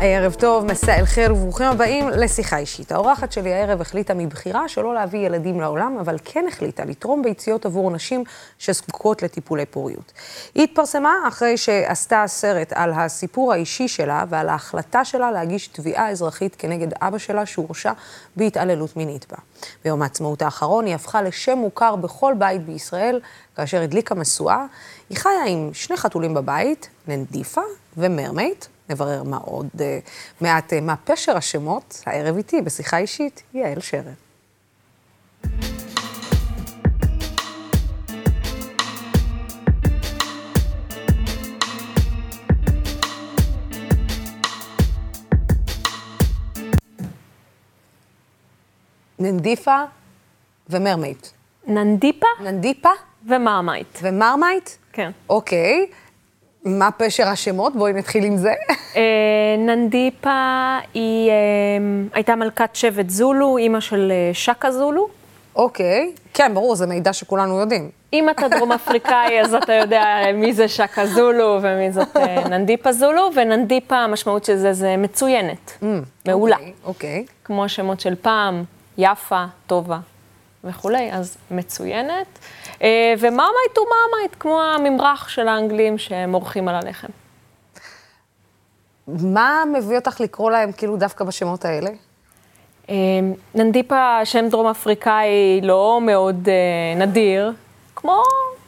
ערב טוב, מסע אל חיר וברוכים הבאים לשיחה אישית. האורחת שלי הערב החליטה מבחירה שלא להביא ילדים לעולם, אבל כן החליטה לתרום ביציות עבור נשים שזקוקות לטיפולי פוריות. היא התפרסמה אחרי שעשתה סרט על הסיפור האישי שלה ועל ההחלטה שלה להגיש תביעה אזרחית כנגד אבא שלה שהורשע בהתעללות מינית בה. ביום העצמאות האחרון היא הפכה לשם מוכר בכל בית בישראל, כאשר הדליקה משואה. היא חיה עם שני חתולים בבית, ננדיפה ומרמייט. נברר מה עוד uh, מעט uh, מה פשר השמות, הערב איתי, בשיחה אישית, יעל שרר. ננדיפה ומרמייט. ננדיפה ננדיפה ומרמייט. ומרמייט? כן. אוקיי. מה פשר השמות? בואי נתחיל עם זה. אה, ננדיפה היא אה, הייתה מלכת שבט זולו, אימא של אה, שקה זולו. אוקיי. כן, ברור, זה מידע שכולנו יודעים. אם אתה דרום אפריקאי, אז אתה יודע מי זה שקה זולו ומי זאת ננדיפה זולו, וננדיפה, המשמעות של זה זה מצוינת, Mm, מעולה. אוקיי, אוקיי. כמו השמות של פעם, יפה, טובה וכולי, אז מצוינת. אה, ומרמייט הוא מרמייט, כמו הממרח של האנגלים שמורחים על הלחם. מה מביא אותך לקרוא להם כאילו דווקא בשמות האלה? אה, ננדיפה, שם דרום אפריקאי לא מאוד אה, נדיר, כמו,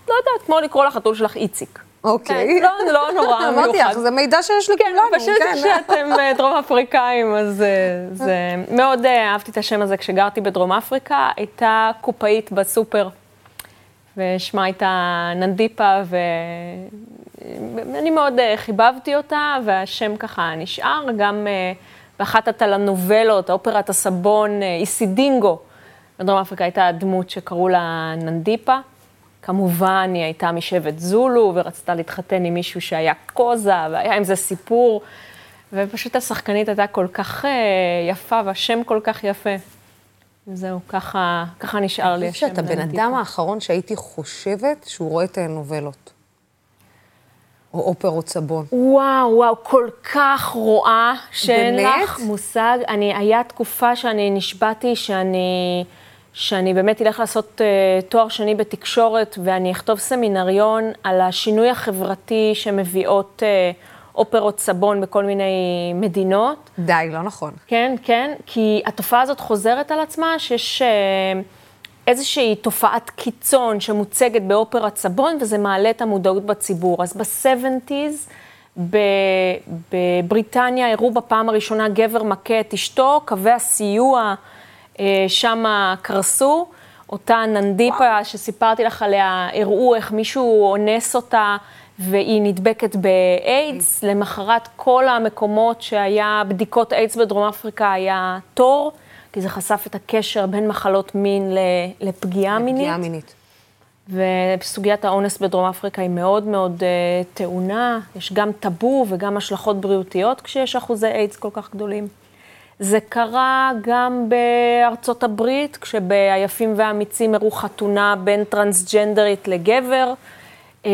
לא יודעת, כמו לקרוא לחתול שלך איציק. אוקיי. כן, לא, לא נורא מיוחד. אמרתי לך, זה מידע שיש כן, לכולנו. פשוט שאתם אה, דרום אפריקאים, אז אה, זה... מאוד אה, אהבתי את השם הזה כשגרתי בדרום אפריקה. הייתה קופאית בסופר, ושמה הייתה ננדיפה, ואני מאוד חיבבתי אותה, והשם ככה נשאר. גם באחת הטלנובלות, אופרת הסבון, איסידינגו, בדרום אפריקה הייתה דמות שקראו לה ננדיפה. כמובן, היא הייתה משבט זולו, ורצתה להתחתן עם מישהו שהיה קוזה, והיה עם זה סיפור. ופשוט השחקנית הייתה כל כך אה, יפה, והשם כל כך יפה. זהו, ככה, ככה נשאר לי אני חושבת השם. שאתה בן. אדם האחרון שהייתי חושבת שהוא רואה את הנובלות. או אופרות סבון. וואו, וואו, כל כך רואה, שאין באמת? לך מושג. אני, היה תקופה שאני נשבעתי שאני, שאני באמת אלך לעשות uh, תואר שני בתקשורת, ואני אכתוב סמינריון על השינוי החברתי שמביאות uh, אופרות סבון בכל מיני מדינות. די, לא נכון. כן, כן, כי התופעה הזאת חוזרת על עצמה, שיש אה, איזושהי תופעת קיצון שמוצגת באופרת סבון, וזה מעלה את המודעות בציבור. אז ב-70's, בבריטניה הראו בפעם הראשונה גבר מכה את אשתו, קווי הסיוע אה, שמה קרסו. אותה ננדיפה שסיפרתי לך עליה, הראו איך מישהו אונס אותה והיא נדבקת באיידס. למחרת כל המקומות שהיה בדיקות איידס בדרום אפריקה היה תור, כי זה חשף את הקשר בין מחלות מין לפגיעה מינית. פגיעה מינית. וסוגיית האונס בדרום אפריקה היא מאוד מאוד uh, טעונה, יש גם טאבו וגם השלכות בריאותיות כשיש אחוזי איידס כל כך גדולים. זה קרה גם בארצות הברית, כשביפים והאמיצים הראו חתונה בין טרנסג'נדרית לגבר. אה,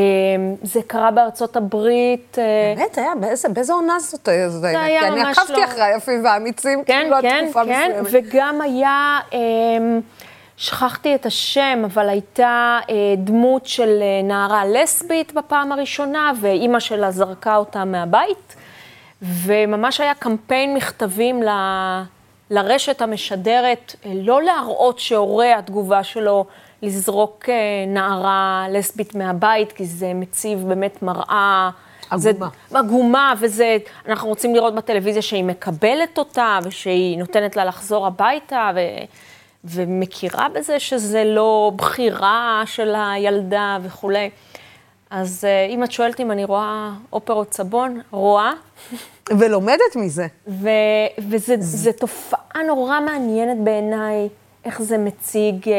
זה קרה בארצות הברית. אה, באמת, היה, באיזה, באיזה עונה זאת היה? זה היה כי אני ממש עקבתי לא. אחרי היפים והאמיצים, כן, כאילו, כן, תקופה כן, מסוימת. וגם היה, שכחתי את השם, אבל הייתה אה, דמות של אה, נערה לסבית בפעם הראשונה, ואימא שלה זרקה אותה מהבית, וממש היה קמפיין מכתבים ל... לרשת המשדרת, אה, לא להראות שהורה התגובה שלו לזרוק אה, נערה לסבית מהבית, כי זה מציב באמת מראה... עגומה. עגומה, וזה, אנחנו רוצים לראות בטלוויזיה שהיא מקבלת אותה, ושהיא נותנת לה לחזור הביתה, ו, ומכירה בזה שזה לא בחירה של הילדה וכולי. אז אה, אם את שואלת אם אני רואה אופרות סבון, רואה, ולומדת מזה. ו, וזו תופעה נורא מעניינת בעיניי, איך זה מציג, אה,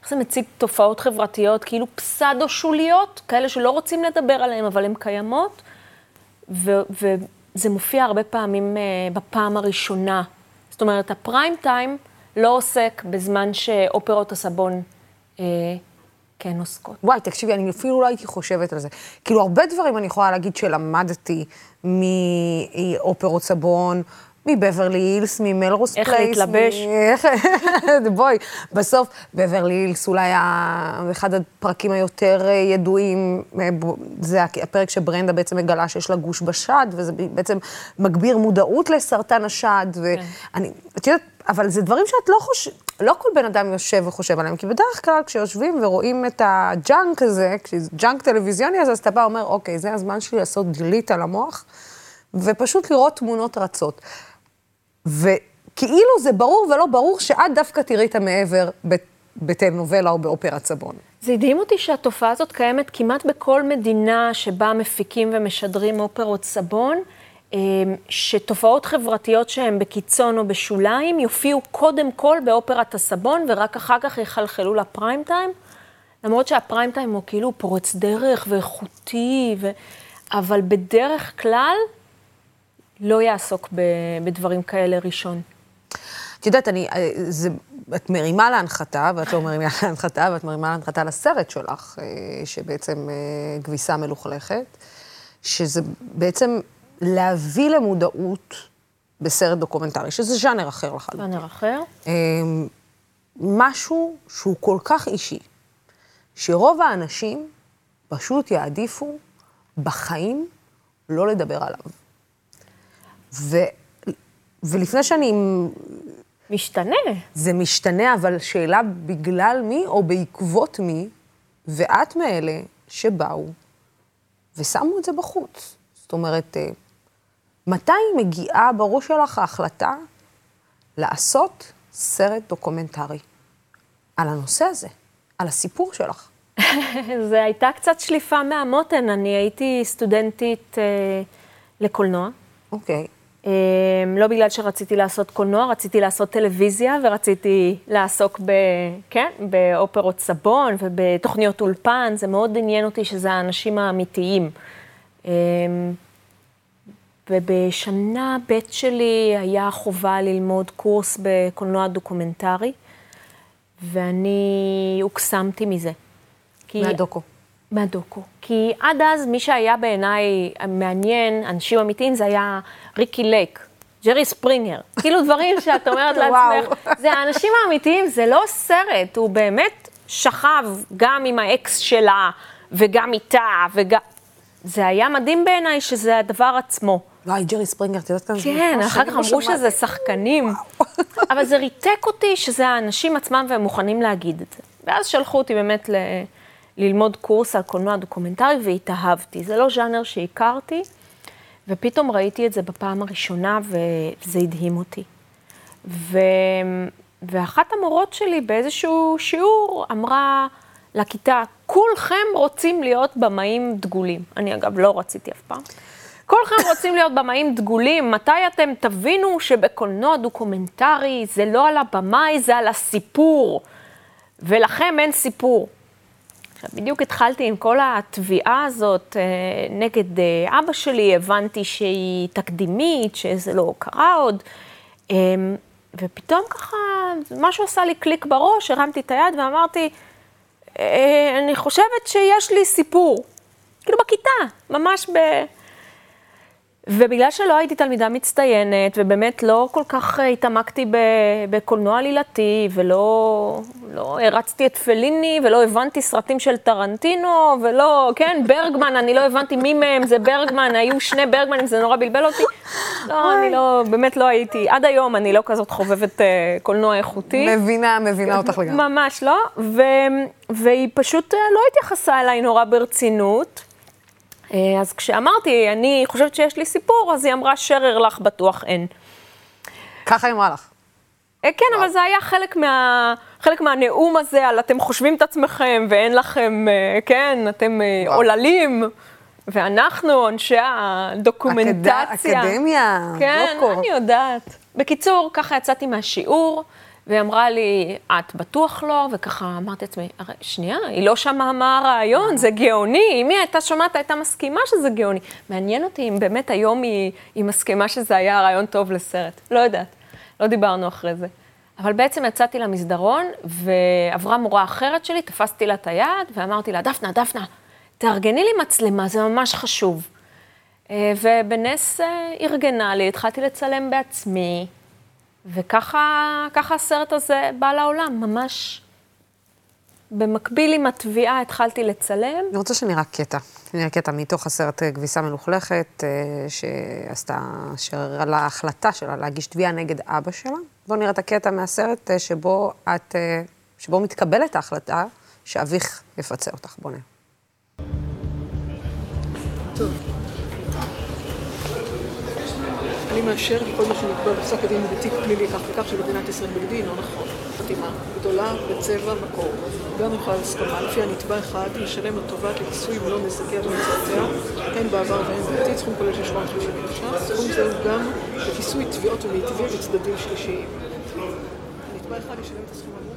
איך זה מציג תופעות חברתיות כאילו פסאדו-שוליות, כאלה שלא רוצים לדבר עליהן, אבל הן קיימות, ו, וזה מופיע הרבה פעמים אה, בפעם הראשונה. זאת אומרת, הפריים טיים לא עוסק בזמן שאופרות הסבון אה, כן עוסקות. וואי, תקשיבי, אני אפילו לא הייתי חושבת על זה. כאילו, הרבה דברים אני יכולה להגיד שלמדתי מאופרות סבון, מבברלי הילס, ממלרוז פלייס. איך להתלבש. מ- איך- בואי, בסוף, בברלי הילס אולי ה- אחד הפרקים היותר אה, ידועים, אה, זה הפ- הפרק שברנדה בעצם מגלה שיש לה גוש בשד, וזה בעצם מגביר מודעות לסרטן השד, ואני, את יודעת, אבל זה דברים שאת לא חושבת, לא כל בן אדם יושב וחושב עליהם, כי בדרך כלל כשיושבים ורואים את הג'אנק הזה, ג'אנק טלוויזיוני הזה, אז אתה בא ואומר, אוקיי, זה הזמן שלי לעשות delete על המוח, ופשוט לראות תמונות רצות. וכאילו זה ברור ולא ברור שאת דווקא תראי את המעבר בטלנובלה או באופרת סבון. זה הדהים אותי שהתופעה הזאת קיימת כמעט בכל מדינה שבה מפיקים ומשדרים אופרות סבון, אה, שתופעות חברתיות שהן בקיצון או בשוליים יופיעו קודם כל באופרת הסבון ורק אחר כך יחלחלו לפריים טיים. למרות שהפריים טיים הוא כאילו פורץ דרך ואיכותי, ו... אבל בדרך כלל לא יעסוק ב... בדברים כאלה ראשון. את יודעת, אני, אה, זה, את מרימה להנחתה, ואת לא מרימה להנחתה, ואת מרימה להנחתה לסרט שלך, אה, שבעצם אה, כביסה מלוכלכת, שזה בעצם להביא למודעות בסרט דוקומנטרי, שזה ז'אנר אחר לחלוטין. ז'אנר אחר. אה, משהו שהוא כל כך אישי, שרוב האנשים פשוט יעדיפו בחיים לא לדבר עליו. ו, ולפני שאני... משתנה. זה משתנה, אבל שאלה בגלל מי או בעקבות מי, ואת מאלה שבאו ושמו את זה בחוץ. זאת אומרת, אה, מתי מגיעה בראש שלך ההחלטה לעשות סרט דוקומנטרי על הנושא הזה, על הסיפור שלך? זה הייתה קצת שליפה מהמותן. אני הייתי סטודנטית אה, לקולנוע. אוקיי. אה, לא בגלל שרציתי לעשות קולנוע, רציתי לעשות טלוויזיה ורציתי לעסוק ב, כן, באופרות סבון ובתוכניות אולפן. זה מאוד עניין אותי שזה האנשים האמיתיים. אה, ובשנה ב' שלי היה חובה ללמוד קורס בקולנוע דוקומנטרי, ואני הוקסמתי מזה. כי- מהדוקו. מהדוקו. כי עד אז מי שהיה בעיניי מעניין, אנשים אמיתיים, זה היה ריקי לייק, ג'רי ספרינגר. כאילו דברים שאת אומרת. לעצמך, זה האנשים האמיתיים, זה לא סרט, הוא באמת שכב גם עם האקס שלה, וגם איתה, וגם... זה היה מדהים בעיניי שזה הדבר עצמו. וואי, ג'רי ספרינגר, את יודעת כאן? כן, אחר כך אמרו שזה שחקנים. אבל זה ריתק אותי שזה האנשים עצמם והם מוכנים להגיד את זה. ואז שלחו אותי באמת ל... ללמוד קורס על קולנוע דוקומנטרי והתאהבתי. זה לא ז'אנר שהכרתי, ופתאום ראיתי את זה בפעם הראשונה וזה הדהים אותי. ו... ואחת המורות שלי באיזשהו שיעור אמרה לכיתה, כולכם רוצים להיות במאים דגולים. אני אגב לא רציתי אף פעם. כולכם רוצים להיות במאים דגולים, מתי אתם תבינו שבקולנוע דוקומנטרי זה לא על הבמאי, זה על הסיפור, ולכם אין סיפור. בדיוק התחלתי עם כל התביעה הזאת אה, נגד אה, אבא שלי, הבנתי שהיא תקדימית, שזה לא קרה עוד, אה, ופתאום ככה, משהו עשה לי קליק בראש, הרמתי את היד ואמרתי, אה, אני חושבת שיש לי סיפור. כאילו בכיתה, ממש ב... ובגלל שלא הייתי תלמידה מצטיינת, ובאמת לא כל כך אה, התעמקתי בקולנוע עלילתי, ולא לא הרצתי את פליני, ולא הבנתי סרטים של טרנטינו, ולא, כן, ברגמן, אני לא הבנתי מי מהם זה ברגמן, היו שני ברגמנים, זה נורא בלבל אותי. לא, אני לא, באמת לא הייתי, עד היום אני לא כזאת חובבת אה, קולנוע איכותי. מבינה, מבינה אותך לגמרי. ממש לא, ו... והיא פשוט אה, לא התייחסה אליי נורא ברצינות. אה, אז כשאמרתי, אני חושבת שיש לי סיפור, אז היא אמרה, שרר לך בטוח אין. ככה היא אמרה לך. אה, כן, אבל זה היה חלק, מה, חלק מהנאום הזה על אתם חושבים את עצמכם ואין לכם, אה, כן, אתם. עוללים, ואנחנו, אנשי הדוקומנטציה. אקדמיה, כן. אני יודעת. בקיצור, ככה יצאתי מהשיעור, והיא אמרה לי, את בטוח לא? וככה אמרתי לעצמי, "הרי, שנייה, היא לא שמעה מה הרעיון, זה גאוני. אם היא הייתה שומעת, הייתה מסכימה שזה גאוני. מעניין אותי אם באמת היום היא, היא מסכימה שזה היה רעיון טוב לסרט. לא יודעת, לא דיברנו אחרי זה. אבל בעצם יצאתי למסדרון, ועברה מורה אחרת שלי, תפסתי לה את היד, ואמרתי לה, דפנה, דפנה, תארגני לי מצלמה, זה ממש חשוב. אה, ובנס אה, ארגנה לי, התחלתי לצלם בעצמי, וככה הסרט הזה בא לעולם, ממש במקביל עם התביעה התחלתי לצלם. אני רוצה שנראה קטע. נראה קטע מתוך הסרט אה, כביסה מלוכלכת, שעשתה, על ההחלטה שלה להגיש תביעה נגד אבא שלה. בואו נראה את הקטע מהסרט שבו את, שבו מתקבלת ההחלטה שאביך יפצה אותך. בואו נראה. טוב. אני מאשר כל מה שנקבע בפסק הדין בתיק פלילי כך וכך של מדינת ישראל בגדי אינו נכון. חתימה גדולה בצבע מקור. גם יכולה הסכמה, לפי הנתבע אחד ישלם לתובעת לכיסוי מלוא נזקיה ונזקיה, הן בעבר והן בעתיד, סכום כולל של 730 אלף ש"ח. סכום זה גם לכיסוי תביעות ומיטיבים וצדדים שלישיים. הנתבע אחד ישלם את הסכום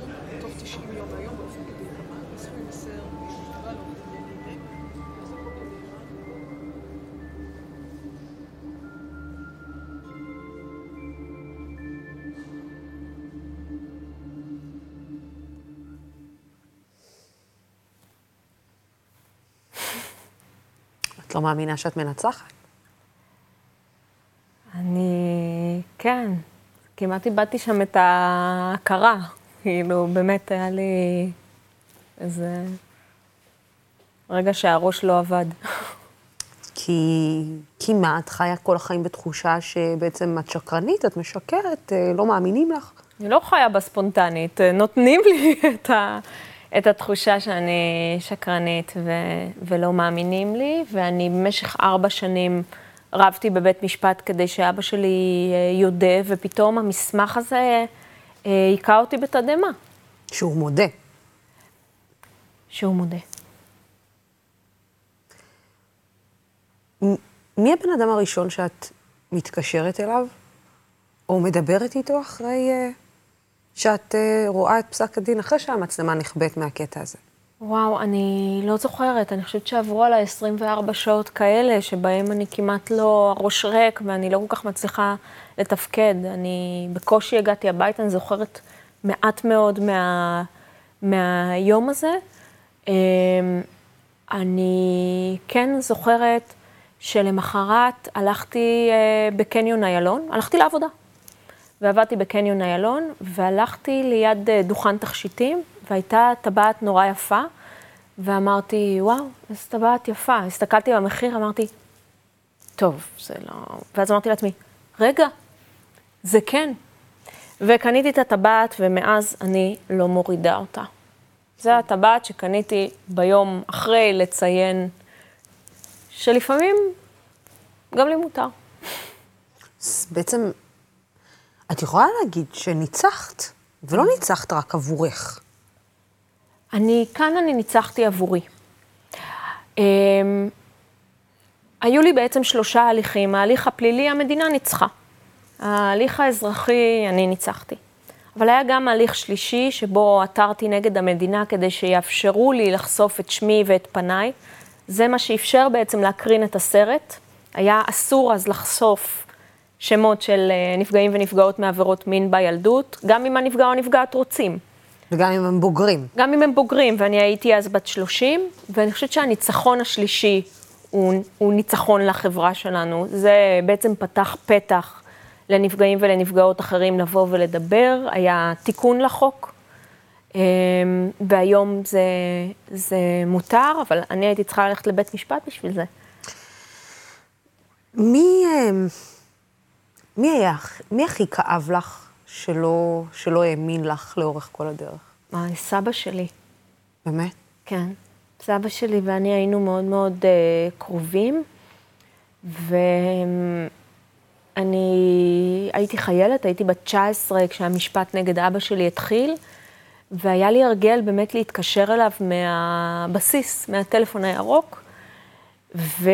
את לא מאמינה שאת מנצחת? אני, כן, כמעט איבדתי שם את ההכרה. כאילו, באמת היה לי איזה רגע שהראש לא עבד. כי, כי מה, את חיה כל החיים בתחושה שבעצם את שקרנית, את משקרת, אה, לא מאמינים לך? אני לא חיה בספונטנית, נותנים לי את ה... את התחושה שאני שקרנית ו- ולא מאמינים לי, ואני במשך ארבע שנים רבתי בבית משפט כדי שאבא שלי אה, יודה, ופתאום המסמך הזה אה, היכה אותי בתדהמה. שהוא מודה. שהוא מודה. מי הבן אדם הראשון שאת מתקשרת אליו, או מדברת איתו אחרי... Uh... שאת uh, רואה את פסק הדין אחרי שהמצלמה נכבאת מהקטע הזה? וואו, אני לא זוכרת. אני חושבת שעברו עליי 24 שעות כאלה, שבהם אני כמעט לא הראש ריק, ואני לא כל כך מצליחה לתפקד. אני בקושי הגעתי הביתה, אני זוכרת מעט מאוד מה, מהיום הזה. אמ, אני כן זוכרת שלמחרת הלכתי אה, בקניון איילון, הלכתי לעבודה. ועבדתי בקניון איילון, והלכתי ליד אה, דוכן תכשיטים, והייתה טבעת נורא יפה, ואמרתי, וואו, איזו טבעת יפה. הסתכלתי במחיר, אמרתי, טוב, זה לא... ואז אמרתי לעצמי, רגע, זה כן. וקניתי את הטבעת, ומאז אני לא מורידה אותה. זו הטבעת שקניתי ביום אחרי לציין שלפעמים גם לי מותר. בעצם את יכולה להגיד שניצחת, ולא ניצחת רק עבורך. אני, כאן אני ניצחתי עבורי. Um, היו לי בעצם שלושה הליכים. ההליך הפלילי, המדינה ניצחה. ההליך האזרחי, אני ניצחתי. אבל היה גם הליך שלישי, שבו עתרתי נגד המדינה כדי שיאפשרו לי לחשוף את שמי ואת פניי. זה מה שאפשר בעצם להקרין את הסרט. היה אסור אז לחשוף שמות של אה, נפגעים ונפגעות מעבירות מין בילדות, גם אם הנפגע או הנפגעת רוצים. וגם אם הם בוגרים. גם אם הם בוגרים, ואני הייתי אז בת 30, ואני חושבת שהניצחון השלישי הוא, הוא ניצחון לחברה שלנו. זה בעצם פתח פתח לנפגעים ולנפגעות אחרים לבוא ולדבר, היה תיקון לחוק, אמ, והיום זה, זה מותר, אבל אני הייתי צריכה ללכת לבית משפט בשביל זה. מי... מי היה, מי הכי כאב לך שלא, שלא האמין לך לאורך כל הדרך? מה, סבא שלי. באמת? כן. סבא שלי ואני היינו מאוד מאוד uh, קרובים, ואני הייתי חיילת, הייתי בת 19 כשהמשפט נגד אבא שלי התחיל, והיה לי הרגל באמת להתקשר אליו מהבסיס, מהטלפון הירוק, ו...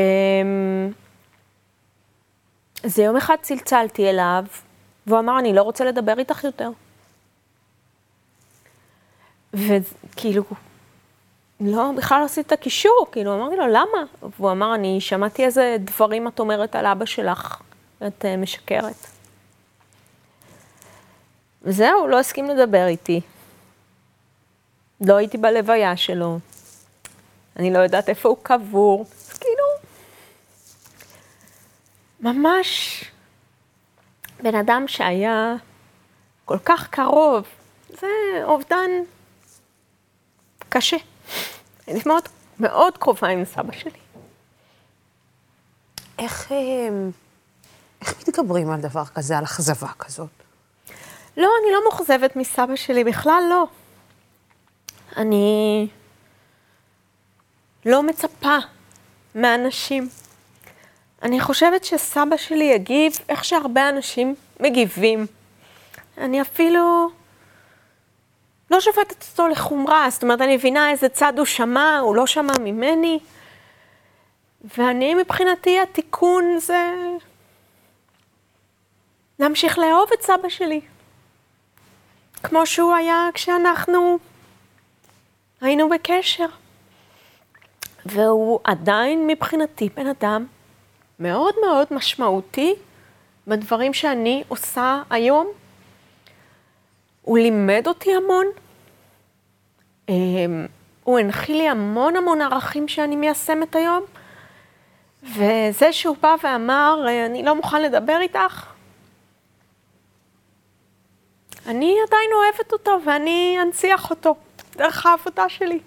אז יום אחד צלצלתי אליו, והוא אמר, אני לא רוצה לדבר איתך יותר. וכאילו, לא, בכלל לא עשית קישור, כאילו, אמרתי לו, למה? והוא אמר, אני שמעתי איזה דברים את אומרת על אבא שלך, את uh, משקרת. וזהו, לא הסכים לדבר איתי. לא הייתי בלוויה שלו. אני לא יודעת איפה הוא קבור. אז כאילו, ממש בן אדם שהיה כל כך קרוב, זה אובדן קשה. אני מאוד, מאוד קרובה עם סבא שלי. איך, אה, איך מתגברים על דבר כזה, על אכזבה כזאת? לא, אני לא מאוכזבת מסבא שלי, בכלל לא. אני לא מצפה מאנשים. אני חושבת שסבא שלי יגיב איך שהרבה אנשים מגיבים. אני אפילו לא שופטת אותו לחומרה, זאת אומרת, אני מבינה איזה צד הוא שמע, הוא לא שמע ממני. ואני, מבחינתי, התיקון זה להמשיך לאהוב את סבא שלי. כמו שהוא היה כשאנחנו היינו בקשר. והוא עדיין מבחינתי בן אדם מאוד מאוד משמעותי בדברים שאני עושה היום. הוא לימד אותי המון. אמ, הוא הנחיל לי המון המון ערכים שאני מיישמת היום. וזה שהוא בא ואמר, אני לא מוכן לדבר איתך, אני עדיין אוהבת אותו ואני אנציח אותו דרך העבודה שלי.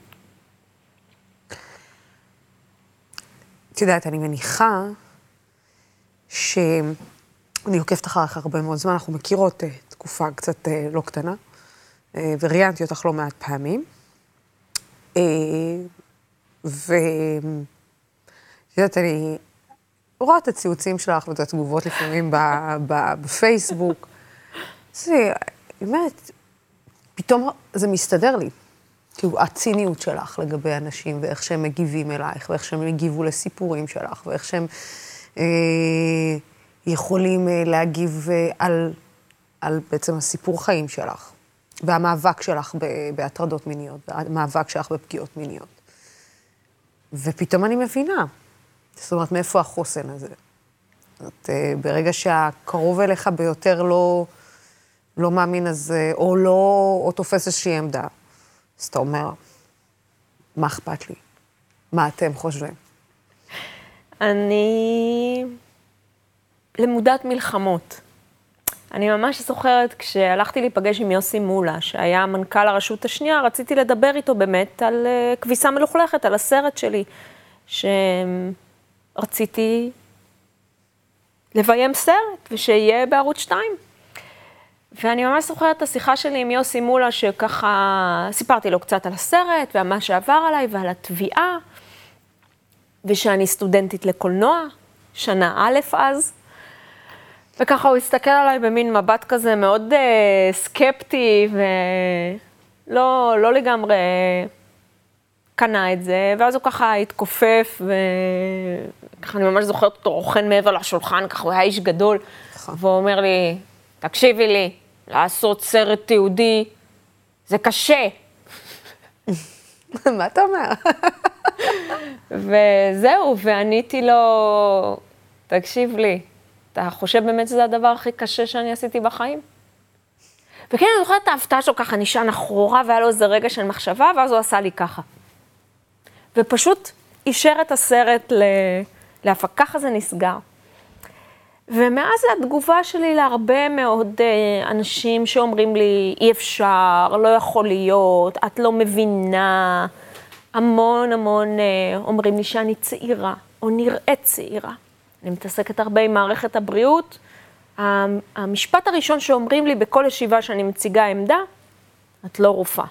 את יודעת, אני מניחה שאני עוקבת אחריך הרבה מאוד זמן, אנחנו מכירות uh, תקופה קצת uh, לא קטנה, uh, וראיינתי אותך לא מעט פעמים. ואת יודעת, אני רואה את הציוצים שלך ואת התגובות לפעמים בפייסבוק. זה, אני אומרת, פתאום זה מסתדר לי. כאילו, הציניות שלך לגבי אנשים, ואיך שהם מגיבים אלייך, ואיך שהם הגיבו לסיפורים שלך, ואיך שהם אה, יכולים אה, להגיב אה, על, על בעצם הסיפור חיים שלך, והמאבק שלך בהטרדות מיניות, והמאבק שלך בפגיעות מיניות. ופתאום אני מבינה, זאת אומרת, מאיפה החוסן הזה? זאת אה, ברגע שהקרוב אליך ביותר לא... לא מאמין, אז, אה, או לא, או תופס איזושהי עמדה. אז אתה אומר, מה אכפת לי? מה אתם חושבים? אני למודת מלחמות. אני ממש זוכרת כשהלכתי להיפגש עם יוסי מולה, שהיה מנכ"ל הרשות השנייה, רציתי לדבר איתו באמת על uh, כביסה מלוכלכת, על הסרט שלי, שרציתי לביים סרט ושיהיה בערוץ 2. ואני ממש זוכרת את השיחה שלי עם יוסי מולה, שככה סיפרתי לו קצת על הסרט ועל מה שעבר עליי ועל התביעה, ושאני סטודנטית לקולנוע, שנה א' אז. וככה הוא הסתכל עליי במין מבט כזה מאוד uh, סקפטי ולא לא לגמרי קנה את זה, ואז הוא ככה התכופף, וככה אני ממש זוכרת אותו רוכן מעבר לשולחן, ככה הוא היה איש גדול, נכון. והוא אומר לי, תקשיבי לי, לעשות סרט תיעודי זה קשה. מה אתה אומר? וזהו, ועניתי לו, תקשיב לי, אתה חושב באמת שזה הדבר הכי קשה שאני עשיתי בחיים? וכן, אני זוכרת את ההפתעה שלו ככה נשען אחורה, והיה לו איזה רגע של מחשבה, ואז הוא עשה לי ככה. ופשוט אישר את הסרט להפקה, ככה זה נסגר. ומאז התגובה שלי להרבה מאוד אה, אנשים שאומרים לי, אי אפשר, לא יכול להיות, את לא מבינה. המון המון אה, אומרים לי שאני צעירה, או נראית צעירה. אני מתעסקת הרבה עם מערכת הבריאות. המשפט הראשון שאומרים לי בכל ישיבה שאני מציגה עמדה, את לא רופאה.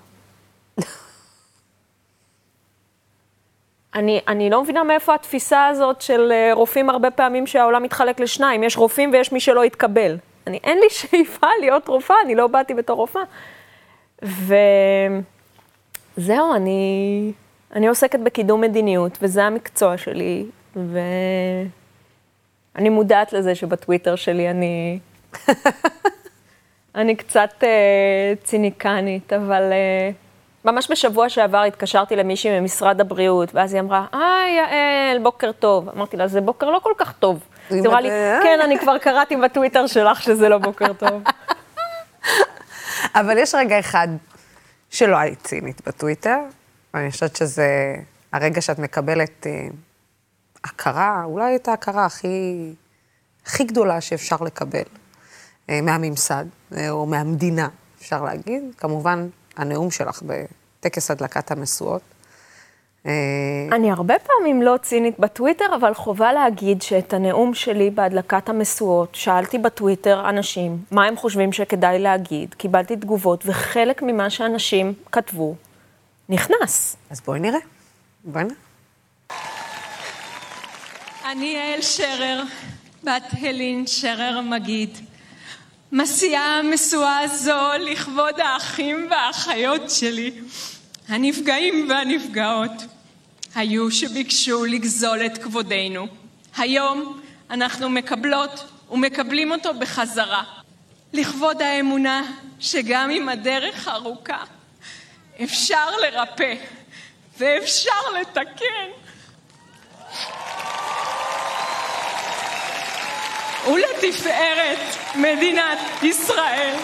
אני, אני לא מבינה מאיפה התפיסה הזאת של אה, רופאים הרבה פעמים שהעולם מתחלק לשניים, יש רופאים ויש מי שלא יתקבל. אני, אין לי שאיפה להיות רופאה, אני לא באתי בתור רופאה. וזהו, אני, אני עוסקת בקידום מדיניות, וזה המקצוע שלי, ואני מודעת לזה שבטוויטר שלי אני, אני קצת uh, ציניקנית, אבל... Uh, ממש בשבוע שעבר התקשרתי למישהי ממשרד הבריאות, ואז היא אמרה, היי, יעל, בוקר טוב. אמרתי לה, זה בוקר לא כל כך טוב. היא אמרה לי, כן, אני כבר קראתי בטוויטר שלך שזה לא בוקר טוב. אבל יש רגע אחד שלא היית צינית בטוויטר, ואני חושבת שזה הרגע שאת מקבלת אה, הכרה, אולי את ההכרה הכי, הכי גדולה שאפשר לקבל אה, מהממסד, אה, או מהמדינה, אפשר להגיד. כמובן, הנאום שלך בטקס הדלקת המשואות. אה, אני הרבה פעמים לא צינית בטוויטר, אבל חובה להגיד שאת הנאום שלי בהדלקת המשואות, שאלתי בטוויטר אנשים מה הם חושבים שכדאי להגיד, קיבלתי תגובות, וחלק ממה שאנשים כתבו נכנס. אז בואי נראה. בואי נראה. אני יעל שרר, בת הלין שרר מגיד. מסיעה משואה זו לכבוד האחים והאחיות שלי, הנפגעים והנפגעות. היו שביקשו לגזול את כבודנו. היום אנחנו מקבלות ומקבלים אותו בחזרה. לכבוד האמונה שגם אם הדרך ארוכה, אפשר לרפא ואפשר לתקן. ולתפארת מדינת ישראל.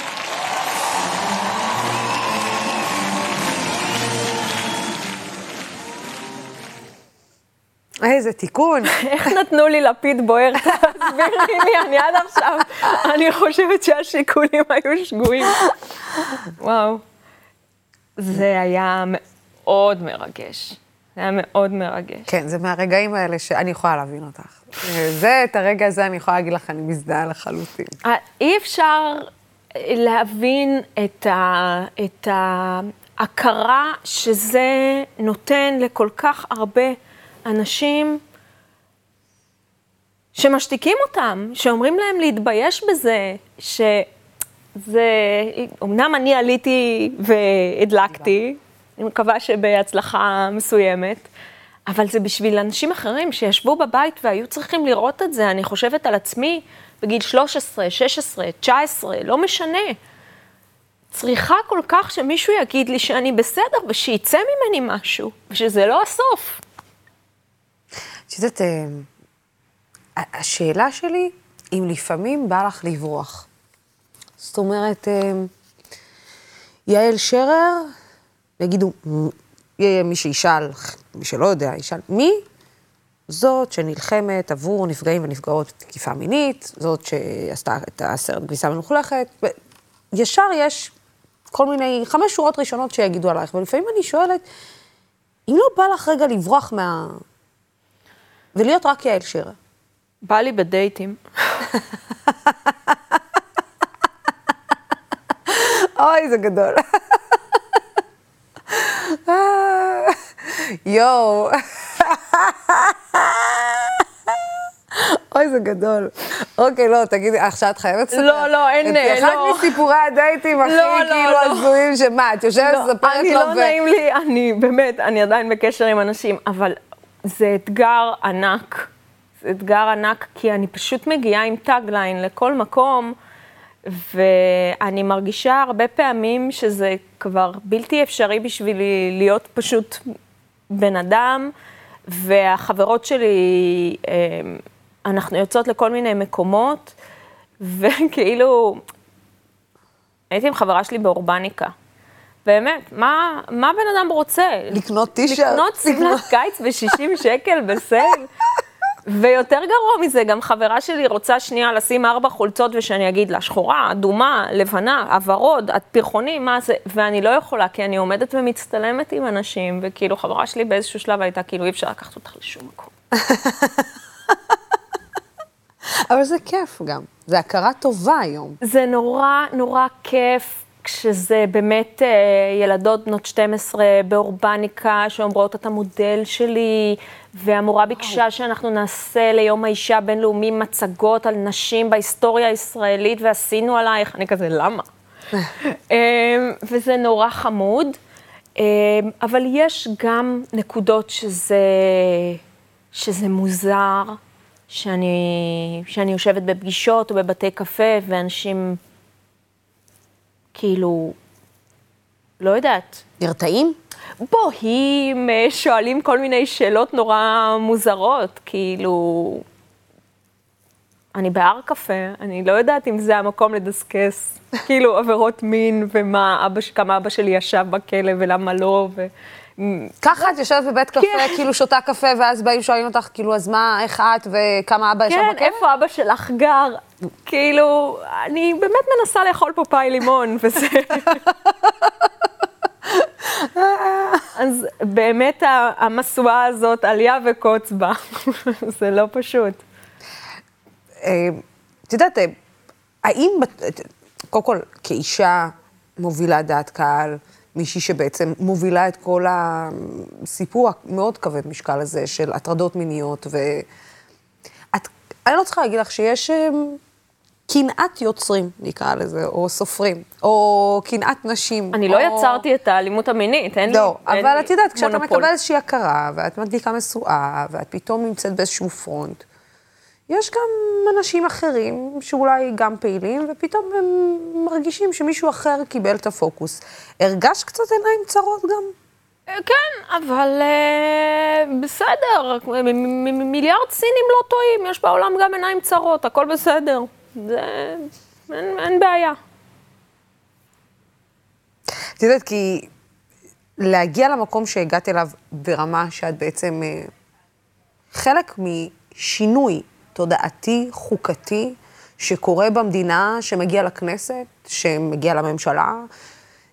איזה תיקון. איך נתנו לי לפיד בוער? תסבירי לי, אני עד עכשיו, אני חושבת שהשיקולים היו שגויים. וואו. זה היה מאוד מרגש. זה היה מאוד מרגש. כן, זה מהרגעים האלה שאני יכולה להבין אותך. זה, את הרגע הזה אני יכולה להגיד לך, אני מזדהה לחלוטין. אה, אי אפשר להבין את, ה, את ההכרה שזה נותן לכל כך הרבה אנשים שמשתיקים אותם, שאומרים להם להתבייש בזה, שזה, אמנם אני עליתי והדלקתי, אני מקווה שבהצלחה מסוימת, אבל זה בשביל אנשים אחרים שישבו בבית והיו צריכים לראות את זה. אני חושבת על עצמי בגיל 13, 16, 19, לא משנה. צריכה כל כך שמישהו יגיד לי שאני בסדר ושיצא ממני משהו, ושזה לא הסוף. את יודעת, אה, השאלה שלי, אם לפעמים בא לך לברוח. זאת אומרת, אה, יעל שרר, יגידו, יהיה מי שישאל, מי שלא יודע, ישאל, מי זאת שנלחמת עבור נפגעים ונפגעות תקיפה מינית, זאת שעשתה את הסרט כביסה מלוכלכת, ישר יש כל מיני, חמש שורות ראשונות שיגידו עלייך, ולפעמים אני שואלת, אם לא בא לך רגע לברוח מה... ולהיות רק יעל שרר. בא לי בדייטים. אוי, זה גדול. יואו. אוי, זה גדול. אוקיי, לא, תגידי, עכשיו את חייבת לספר. לא, לא, אין, לא. אחד מסיפורי הדייטים הכי לא, לא, כאילו לא. הזויים, שמה, את יושבת ומספרת לו אני לא נעים לי, אני באמת, אני עדיין בקשר עם אנשים, אבל זה אתגר ענק. זה אתגר ענק, כי אני פשוט מגיעה עם טאגליין לכל מקום, ואני מרגישה הרבה פעמים שזה כבר בלתי אפשרי בשבילי להיות פשוט בן אדם, והחברות שלי, אה, אנחנו יוצאות לכל מיני מקומות, וכאילו, הייתי עם חברה שלי באורבניקה. באמת, מה, מה בן אדם רוצה? לקנות טישרט. לקנות שמלת קיץ ב-60 שקל בסייל? ויותר גרוע מזה, גם חברה שלי רוצה שנייה לשים ארבע חולצות ושאני אגיד לה, שחורה, אדומה, לבנה, הוורוד, פרחוני, מה זה, ואני לא יכולה, כי אני עומדת ומצטלמת עם אנשים, וכאילו חברה שלי באיזשהו שלב הייתה, כאילו, אי אפשר לקחת אותך לשום מקום. אבל זה כיף גם, זה הכרה טובה היום. זה נורא נורא כיף. כשזה באמת אה, ילדות בנות 12 באורבניקה שאומרות את המודל שלי, והמורה ביקשה שאנחנו נעשה ליום האישה הבינלאומי מצגות על נשים בהיסטוריה הישראלית, ועשינו עלייך, אני כזה, למה? אה, וזה נורא חמוד, אה, אבל יש גם נקודות שזה, שזה מוזר, שאני, שאני יושבת בפגישות או בבתי קפה, ואנשים... כאילו, לא יודעת. נרתעים? בוהים, אה, שואלים כל מיני שאלות נורא מוזרות, כאילו... אני בהר קפה, אני לא יודעת אם זה המקום לדסקס, כאילו עבירות מין, ומה אבא, כמה אבא שלי ישב בכלא ולמה לא, ו... ככה את יושבת בבית קפה, כן. כאילו שותה קפה, ואז באים שואלים אותך, כאילו, אז מה, איך את וכמה אבא ישב כן, בכלא? איפה אבא שלך גר? כאילו, אני באמת מנסה לאכול פה פאי לימון, וזה... אז באמת המשואה הזאת, עלייה וקוץ בה, זה לא פשוט. אה, את יודעת, אה, האם, בת- קודם כל, כאישה מובילה דעת קהל, מישהי שבעצם מובילה את כל הסיפור המאוד כבד משקל הזה של הטרדות מיניות, ו... אני לא צריכה להגיד לך שיש אה, קנאת יוצרים, נקרא לזה, או סופרים, או קנאת נשים. אני לא או... יצרתי את האלימות המינית, אין לי לא, אין אבל את יודעת, כשאתה מונופול. מקבל איזושהי הכרה, ואת מדליקה משואה, ואת פתאום נמצאת באיזשהו פרונט, יש גם אנשים אחרים שאולי גם פעילים, ופתאום הם מרגישים שמישהו אחר קיבל את הפוקוס. הרגשת קצת עיניים צרות גם? אה, כן, אבל אה, בסדר, מיליארד סינים לא טועים, יש בעולם גם עיניים צרות, הכל בסדר. זה... אין, אין בעיה. את יודעת, כי להגיע למקום שהגעת אליו ברמה שאת בעצם אה, חלק משינוי תודעתי, חוקתי, שקורה במדינה, שמגיע לכנסת, שמגיע לממשלה,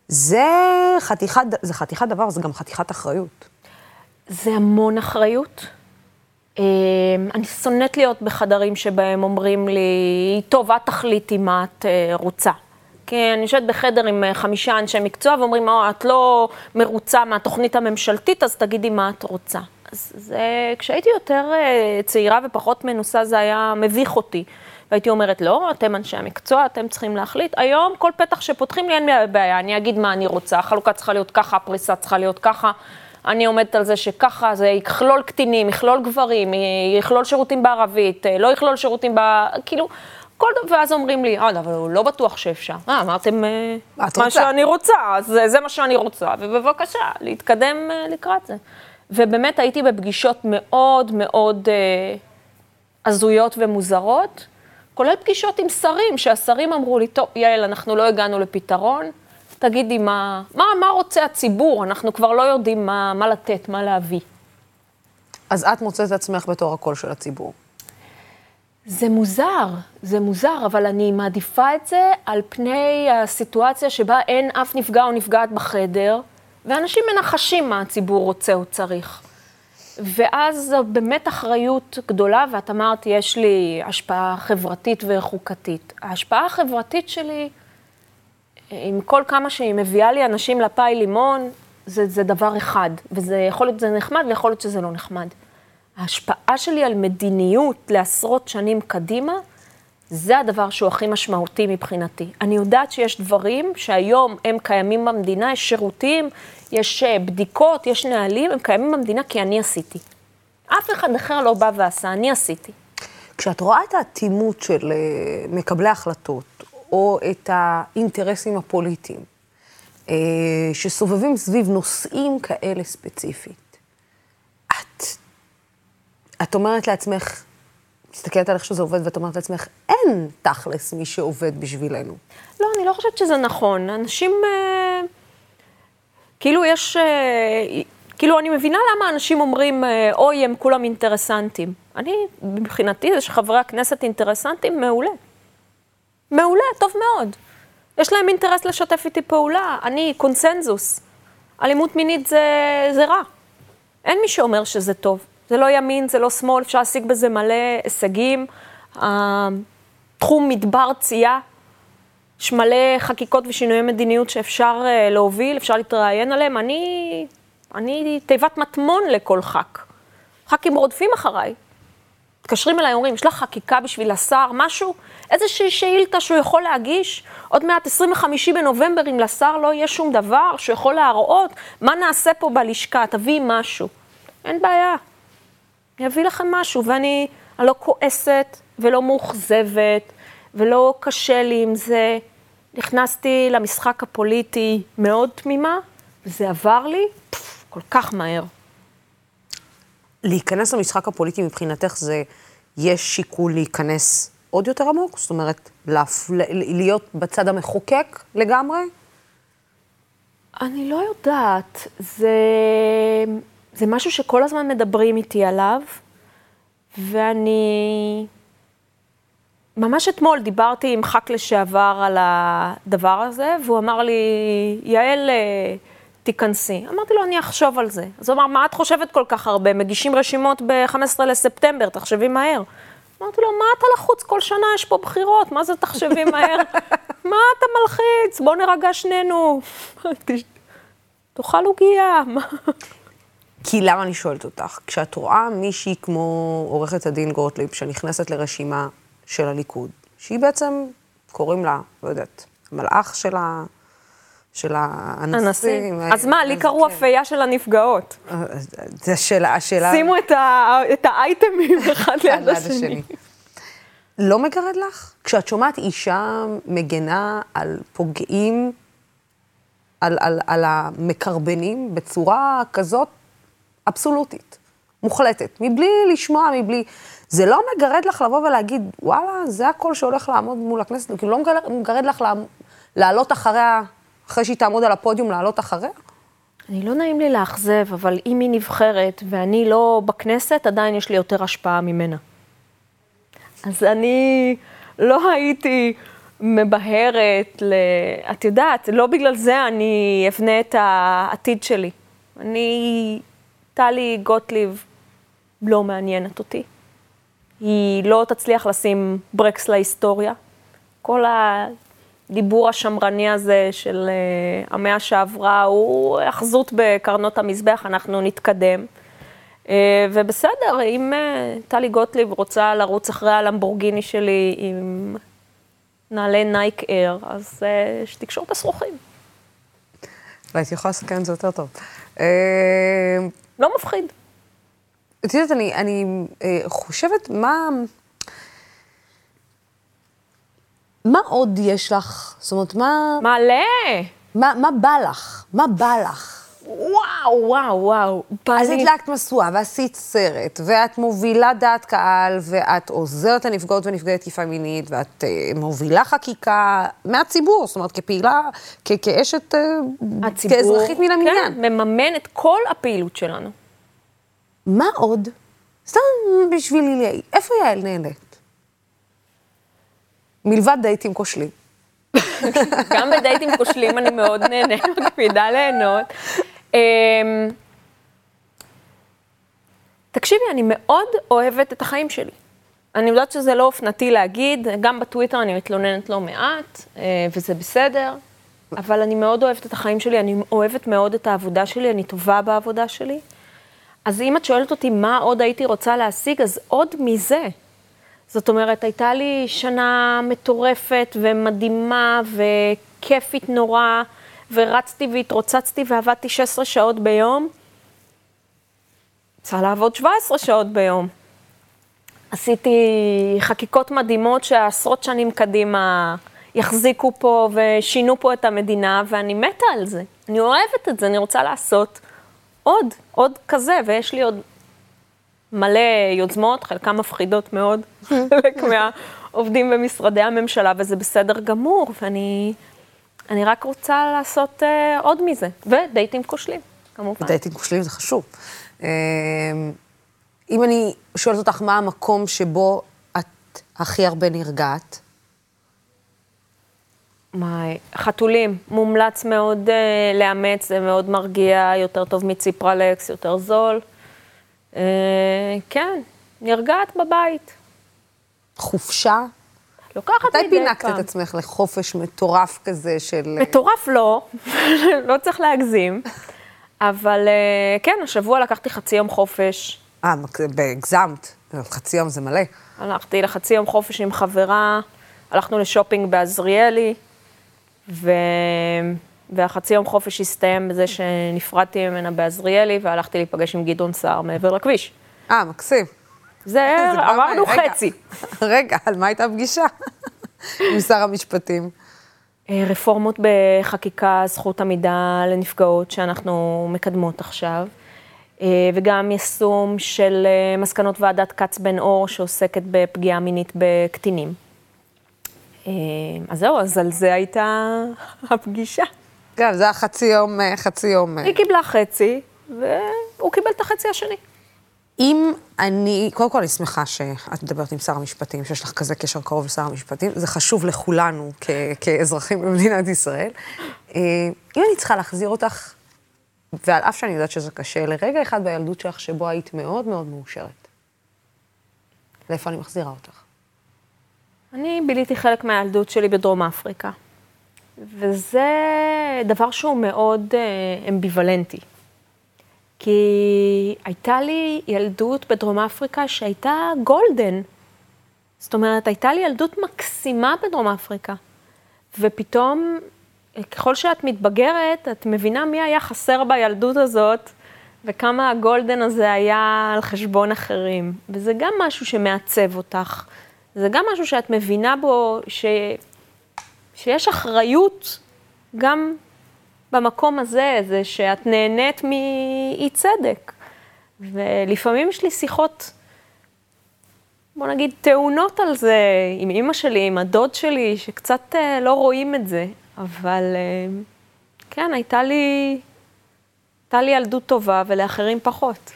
זה חתיכת, זה חתיכת דבר, זה גם חתיכת אחריות. זה המון אחריות. אה, אני שונאת להיות בחדרים שבהם אומרים לי, טוב, את תחליטי מה את אה, רוצה. כי אני יושבת בחדר עם אה, חמישה אנשי מקצוע ואומרים, או, את לא מרוצה מהתוכנית הממשלתית, אז תגידי מה את רוצה. אז זה, כשהייתי יותר אה, צעירה ופחות מנוסה, זה היה מביך אותי. והייתי אומרת, לא, אתם אנשי המקצוע, אתם צריכים להחליט. היום כל פתח שפותחים לי אין בעיה, אני אגיד מה אני רוצה, החלוקה צריכה להיות ככה, הפריסה צריכה להיות ככה. אני עומדת על זה שככה, זה יכלול קטינים, יכלול גברים, יכלול שירותים בערבית, לא יכלול שירותים ב... כאילו, כל דבר, ואז אומרים לי, אה, אבל הוא לא בטוח שאפשר. אה, אמרתם אה, מה רוצה? שאני רוצה, אז זה- זה מה שאני רוצה, ובבקשה, להתקדם אה, לקראת זה. ובאמת הייתי בפגישות מאוד מאוד אה, הזויות ומוזרות, כולל פגישות עם שרים, שהשרים אמרו לי, טוב, יעל, אנחנו לא הגענו לפתרון, תגידי מה, מה, מה רוצה הציבור, אנחנו כבר לא יודעים מה, מה לתת, מה להביא. אז את מוצאת את עצמך בתור הקול של הציבור. זה מוזר, זה מוזר, אבל אני מעדיפה את זה על פני הסיטואציה שבה אין אף נפגע או נפגעת בחדר, ואנשים מנחשים מה הציבור רוצה או צריך. ואז זו באמת אחריות גדולה, ואת אמרת, יש לי השפעה חברתית וחוקתית. ההשפעה החברתית שלי, עם כל כמה שהיא מביאה לי אנשים לפאי לימון, זה, זה דבר אחד, וזה יכול להיות שזה נחמד ויכול להיות שזה לא נחמד. ההשפעה שלי על מדיניות לעשרות שנים קדימה, זה הדבר שהוא הכי משמעותי מבחינתי. אני יודעת שיש דברים שהיום הם קיימים במדינה, יש שירותים, יש אה, בדיקות, יש נהלים, הם קיימים במדינה כי אני עשיתי. אף אחד אחר לא בא ועשה, אני עשיתי. כשאת רואה את האטימות של אה, מקבלי ההחלטות, או את האינטרסים הפוליטיים, אה, שסובבים סביב נושאים כאלה ספציפית, את, את אומרת לעצמך, מסתכלת על איך שזה עובד, ואת אומרת לעצמך, אין תכלס מי שעובד בשבילנו. לא, אני לא חושבת שזה נכון. אנשים, אה, כאילו יש, אה, כאילו אני מבינה למה אנשים אומרים, אה, אוי, הם כולם אינטרסנטים. אני, מבחינתי, זה שחברי הכנסת אינטרסנטים, מעולה. מעולה, טוב מאוד. יש להם אינטרס לשתף איתי פעולה, אני קונסנזוס. אלימות מינית זה, זה רע. אין מי שאומר שזה טוב. זה לא ימין, זה לא שמאל, אפשר להשיג בזה מלא הישגים. תחום מדבר צייה, יש מלא חקיקות ושינויי מדיניות שאפשר uh, להוביל, אפשר להתראיין עליהם. אני, אני תיבת מטמון לכל ח"כ. ח"כים רודפים אחריי. מתקשרים אליי, אומרים, יש לך חקיקה בשביל השר, משהו? איזושהי שאילתה שהוא יכול להגיש? עוד מעט 25 בנובמבר, אם לשר לא יהיה שום דבר שהוא יכול להראות, מה נעשה פה בלשכה? תביאי משהו. אין בעיה. אני אביא לכם משהו, ואני אני לא כועסת ולא מאוכזבת, ולא קשה לי עם זה. נכנסתי למשחק הפוליטי מאוד תמימה, וזה עבר לי פף, כל כך מהר. להיכנס למשחק הפוליטי מבחינתך זה, יש שיקול להיכנס עוד יותר עמוק? זאת אומרת, להפ... להיות בצד המחוקק לגמרי? אני לא יודעת. זה, זה משהו שכל הזמן מדברים איתי עליו, ואני... ממש אתמול דיברתי עם ח"כ לשעבר על הדבר הזה, והוא אמר לי, יעל, אה, תיכנסי. אמרתי לו, אני אחשוב על זה. אז הוא אמר, מה את חושבת כל כך הרבה? מגישים רשימות ב-15 לספטמבר, תחשבי מהר. אמרתי לו, מה אתה לחוץ? כל שנה יש פה בחירות, מה זה תחשבי מהר? מה אתה מלחיץ? בוא נרגע שנינו. תאכל עוגייה. כי למה אני שואלת אותך? כשאת רואה מישהי כמו עורכת הדין גוטליב, שנכנסת לרשימה של הליכוד, שהיא בעצם, קוראים לה, לא יודעת, המלאך של ה... של הנשיא. אז מה, לי קראו כן. אפייה של הנפגעות. זה השאלה, השאלה... שימו את האייטמים אחד ליד השני. לא מגרד לך? כשאת שומעת אישה מגנה על פוגעים, על, על, על המקרבנים, בצורה כזאת אבסולוטית, מוחלטת, מבלי לשמוע, מבלי... זה לא מגרד לך לבוא ולהגיד, וואלה, זה הקול שהולך לעמוד מול הכנסת, כאילו לא מגרד לך לעלות אחריה אחרי שהיא תעמוד על הפודיום, לעלות אחריה? אני לא נעים לי לאכזב, אבל אם היא נבחרת ואני לא בכנסת, עדיין יש לי יותר השפעה ממנה. אז אני לא הייתי מבהרת ל... את יודעת, לא בגלל זה אני אבנה את העתיד שלי. אני, טלי גוטליב לא מעניינת אותי. היא לא תצליח לשים ברקס להיסטוריה. כל ה... הדיבור השמרני הזה של uh, המאה שעברה הוא אחזות בקרנות המזבח, אנחנו נתקדם. Uh, ובסדר, אם uh, טלי גוטליב רוצה לרוץ אחרי הלמבורגיני שלי עם נעלי נייק אייר, אז uh, שתקשור את השרוכים. והייתי יכולה לסכם את זה יותר טוב. לא מפחיד. את יודעת, אני, אני חושבת מה... מה עוד יש לך? זאת אומרת, מה... מלא. מה, מה בא לך? מה בא לך? וואו, וואו, וואו. אז הדלקת משואה, ועשית סרט, ואת מובילה דעת קהל, ואת עוזרת לנפגעות ונפגעי תקיפה מינית, ואת uh, מובילה חקיקה מהציבור, זאת אומרת, כפעילה, כ- כאשת, uh, הציבור, כאזרחית מן המניין. כן, מממן את כל הפעילות שלנו. מה עוד? סתם בשבילי, איפה יעל נהנית? מלבד דייטים כושלים. גם בדייטים כושלים אני מאוד נהנית, מקפידה ליהנות. אמ, תקשיבי, אני מאוד אוהבת את החיים שלי. אני יודעת שזה לא אופנתי להגיד, גם בטוויטר אני מתלוננת לא מעט, אה, וזה בסדר, אבל אני מאוד אוהבת את החיים שלי, אני אוהבת מאוד את העבודה שלי, אני טובה בעבודה שלי. אז אם את שואלת אותי מה עוד הייתי רוצה להשיג, אז עוד מזה. זאת אומרת, הייתה לי שנה מטורפת ומדהימה וכיפית נורא, ורצתי והתרוצצתי ועבדתי 16 שעות ביום. רוצה לעבוד 17 שעות ביום. עשיתי חקיקות מדהימות שעשרות שנים קדימה יחזיקו פה ושינו פה את המדינה, ואני מתה על זה. אני אוהבת את זה, אני רוצה לעשות עוד, עוד כזה, ויש לי עוד מלא יוזמות, חלקן מפחידות מאוד, חלק מהעובדים במשרדי הממשלה, וזה בסדר גמור, ואני אני רק רוצה לעשות uh, עוד מזה, ודייטים כושלים, כמובן. דייטים כושלים זה חשוב. Uh, אם אני שואלת אותך מה המקום שבו את הכי הרבה נרגעת, מה, חתולים, מומלץ מאוד uh, לאמץ, זה מאוד מרגיע, יותר טוב מציפרלקס, יותר זול. אה, כן, נרגעת בבית. חופשה? לוקחת מדי פעם. מתי פינקת את עצמך לחופש מטורף כזה של... אה, מטורף לא, לא צריך להגזים. אבל אה, כן, השבוע לקחתי חצי יום חופש. אה, הגזמת. חצי יום זה מלא. הלכתי לחצי יום חופש עם חברה, הלכנו לשופינג בעזריאלי, ו... והחצי יום חופש הסתיים בזה שנפרדתי ממנה בעזריאלי, והלכתי להיפגש עם גדעון סער מעבר לכביש. אה, מקסים. זה, אמרנו חצי. רגע, על מה הייתה הפגישה? עם שר המשפטים. אה, רפורמות בחקיקה, זכות עמידה לנפגעות שאנחנו מקדמות עכשיו, אה, וגם יישום של אה, מסקנות ועדת כץ בן אור שעוסקת בפגיעה מינית בקטינים. אז זהו, אז על זה הייתה הפגישה. כן, זה היה חצי יום, אה, חצי יום. אה. היא קיבלה חצי, והוא קיבל את החצי השני. אם אני, קודם כל אני שמחה שאת מדברת עם שר המשפטים, שיש לך כזה קשר קרוב לשר המשפטים, זה חשוב לכולנו כ- כאזרחים במדינת ישראל. אה, אם אני צריכה להחזיר אותך, ועל אף שאני יודעת שזה קשה, לרגע אחד בילדות שלך שבו היית מאוד מאוד מאושרת, לאיפה אני מחזירה אותך? אני ביליתי חלק מהילדות שלי בדרום אפריקה, וזה דבר שהוא מאוד אה, אמביוולנטי. כי הייתה לי ילדות בדרום אפריקה שהייתה גולדן. זאת אומרת, הייתה לי ילדות מקסימה בדרום אפריקה. ופתאום, ככל שאת מתבגרת, את מבינה מי היה חסר בילדות הזאת, וכמה הגולדן הזה היה על חשבון אחרים. וזה גם משהו שמעצב אותך. זה גם משהו שאת מבינה בו ש... שיש אחריות גם במקום הזה, זה שאת נהנית מאי צדק. ולפעמים יש לי שיחות, בוא נגיד, טעונות על זה עם אימא שלי, עם הדוד שלי, שקצת uh, לא רואים את זה. אבל uh, כן, הייתה לי, הייתה לי ילדות טובה ולאחרים פחות.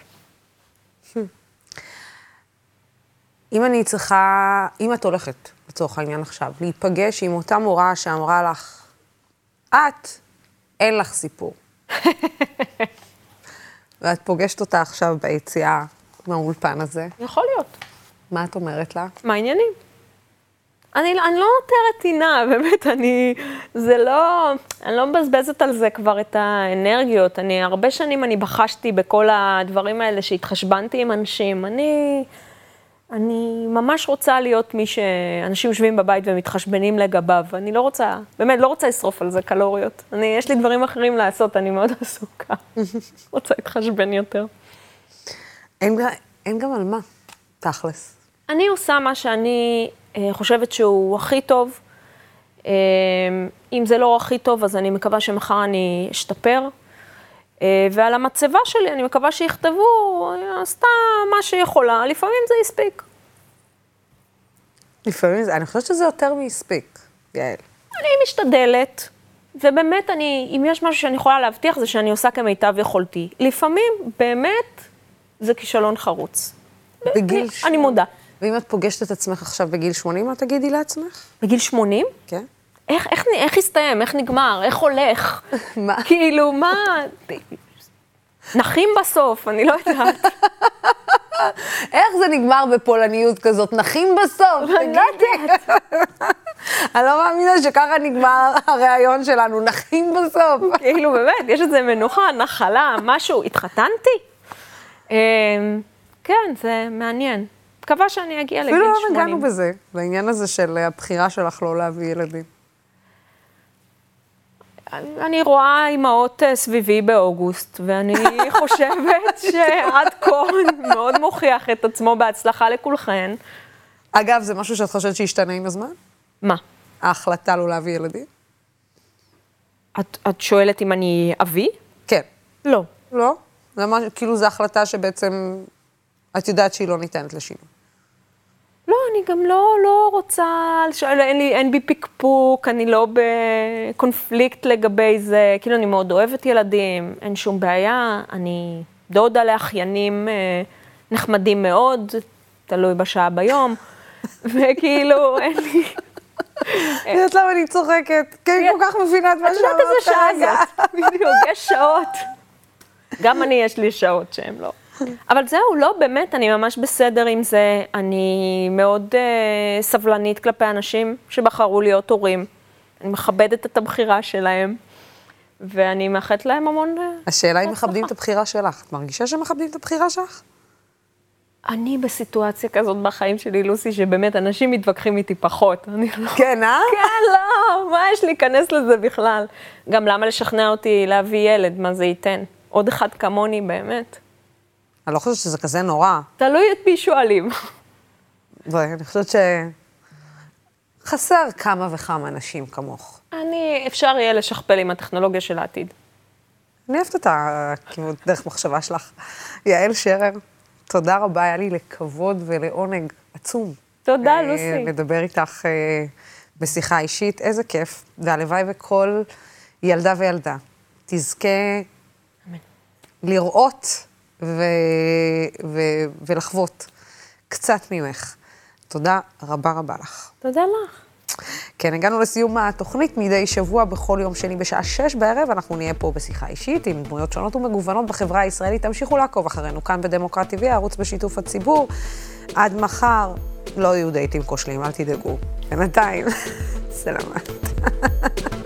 אם אני צריכה, אם את הולכת, לצורך העניין עכשיו, להיפגש עם אותה מורה שאמרה לך, את, אין לך סיפור. ואת פוגשת אותה עכשיו ביציאה מהאולפן הזה. יכול להיות. מה את אומרת לה? מה העניינים? אני, אני לא נותרת טינה, באמת, אני, זה לא, אני לא מבזבזת על זה כבר את האנרגיות. אני, הרבה שנים אני בחשתי בכל הדברים האלה שהתחשבנתי עם אנשים. אני, אני ממש רוצה להיות מי שאנשים יושבים בבית ומתחשבנים לגביו. אני לא רוצה, באמת, לא רוצה לשרוף על זה קלוריות. אני, יש לי דברים אחרים לעשות, אני מאוד עסוקה. רוצה להתחשבן יותר. אין, אין גם על מה, תכלס. אני עושה מה שאני אה, חושבת שהוא הכי טוב. אה, אם זה לא הכי טוב, אז אני מקווה שמחר אני אשתפר. אה, ועל המצבה שלי, אני מקווה שיכתבו, עשתה מה שיכולה, לפעמים זה הספיק. לפעמים זה, אני חושבת שזה יותר מהספיק, יעל. אני משתדלת, ובאמת, אני, אם יש משהו שאני יכולה להבטיח, זה שאני עושה כמיטב יכולתי. לפעמים, באמת, זה כישלון חרוץ. בגיל... אני, אני מודה. ואם את פוגשת את עצמך עכשיו בגיל 80, מה תגידי לעצמך? בגיל 80? כן. איך, איך, איך הסתיים? איך נגמר? איך הולך? מה? כאילו, מה... נחים בסוף, אני לא יודעת. איך זה נגמר בפולניות כזאת? נחים בסוף, לא יודעת. אני לא מאמינה שככה נגמר הריאיון שלנו, נחים בסוף. כאילו, באמת, יש איזה מנוחה, נחלה, משהו. התחתנתי? אמ, כן, זה מעניין. מקווה שאני אגיע לגיל 80. אפילו לא נגענו בזה, בעניין הזה של הבחירה שלך לא להביא ילדים. אני רואה אימהות אה, סביבי באוגוסט, ואני חושבת שעד כה מאוד מוכיח את עצמו בהצלחה לכולכן. אגב, זה משהו שאת חושבת שישתנה עם הזמן? מה? ההחלטה לא להביא ילדים? את, את שואלת אם אני אבי? כן. לא. לא? זה מה, כאילו זו החלטה שבעצם את יודעת שהיא לא ניתנת לשינוי. לא, אני גם לא, לא רוצה, לשאול, אין, לי, אין בי פקפוק, אני לא בקונפליקט לגבי זה, כאילו אני מאוד אוהבת ילדים, אין שום בעיה, אני דודה לאחיינים אה, נחמדים מאוד, תלוי בשעה ביום, וכאילו, אין לי... את יודעת למה אני צוחקת? כי אני כל כך מבינה את מה את יודעת איזה שאמרת שעה. זאת, בדיוק, יש שעות. גם אני, יש לי שעות שהן לא. אבל זהו, לא, באמת, אני ממש בסדר עם זה. אני מאוד uh, סבלנית כלפי אנשים שבחרו להיות הורים. אני מכבדת את הבחירה שלהם, ואני מאחלת להם המון... אה, השאלה אם. מכבדים את הבחירה שלך. את מרגישה שמכבדים את הבחירה שלך? אני בסיטואציה כזאת בחיים שלי, לוסי, שבאמת אנשים מתווכחים איתי פחות. אני לא... כן, אה? כן, לא, מה יש להיכנס לזה בכלל? גם למה לשכנע אותי להביא ילד, מה זה ייתן? עוד אחד כמוני, באמת. אני לא חושבת שזה כזה נורא. תלוי את מי שואלים. ואני חושבת ש... חסר כמה וכמה אנשים כמוך. אני, אפשר יהיה לשכפל עם הטכנולוגיה של העתיד. אני אוהבת את הכיוון, דרך מחשבה שלך. יעל שרר, תודה רבה, היה לי לכבוד ולעונג עצום. תודה, אה, לוסי. לדבר איתך אה, בשיחה אישית, איזה כיף, והלוואי וכל ילדה וילדה תזכה. לראות ו... ו... ולחוות קצת ממך. תודה רבה רבה לך. תודה לך. כן, הגענו לסיום התוכנית מדי שבוע בכל יום שני בשעה שש בערב. אנחנו נהיה פה בשיחה אישית עם דמויות שונות ומגוונות בחברה הישראלית. תמשיכו לעקוב אחרינו כאן בדמוקרט TV, הערוץ בשיתוף הציבור. עד מחר לא יהיו דייטים כושלים, אל תדאגו. בינתיים, סלמת.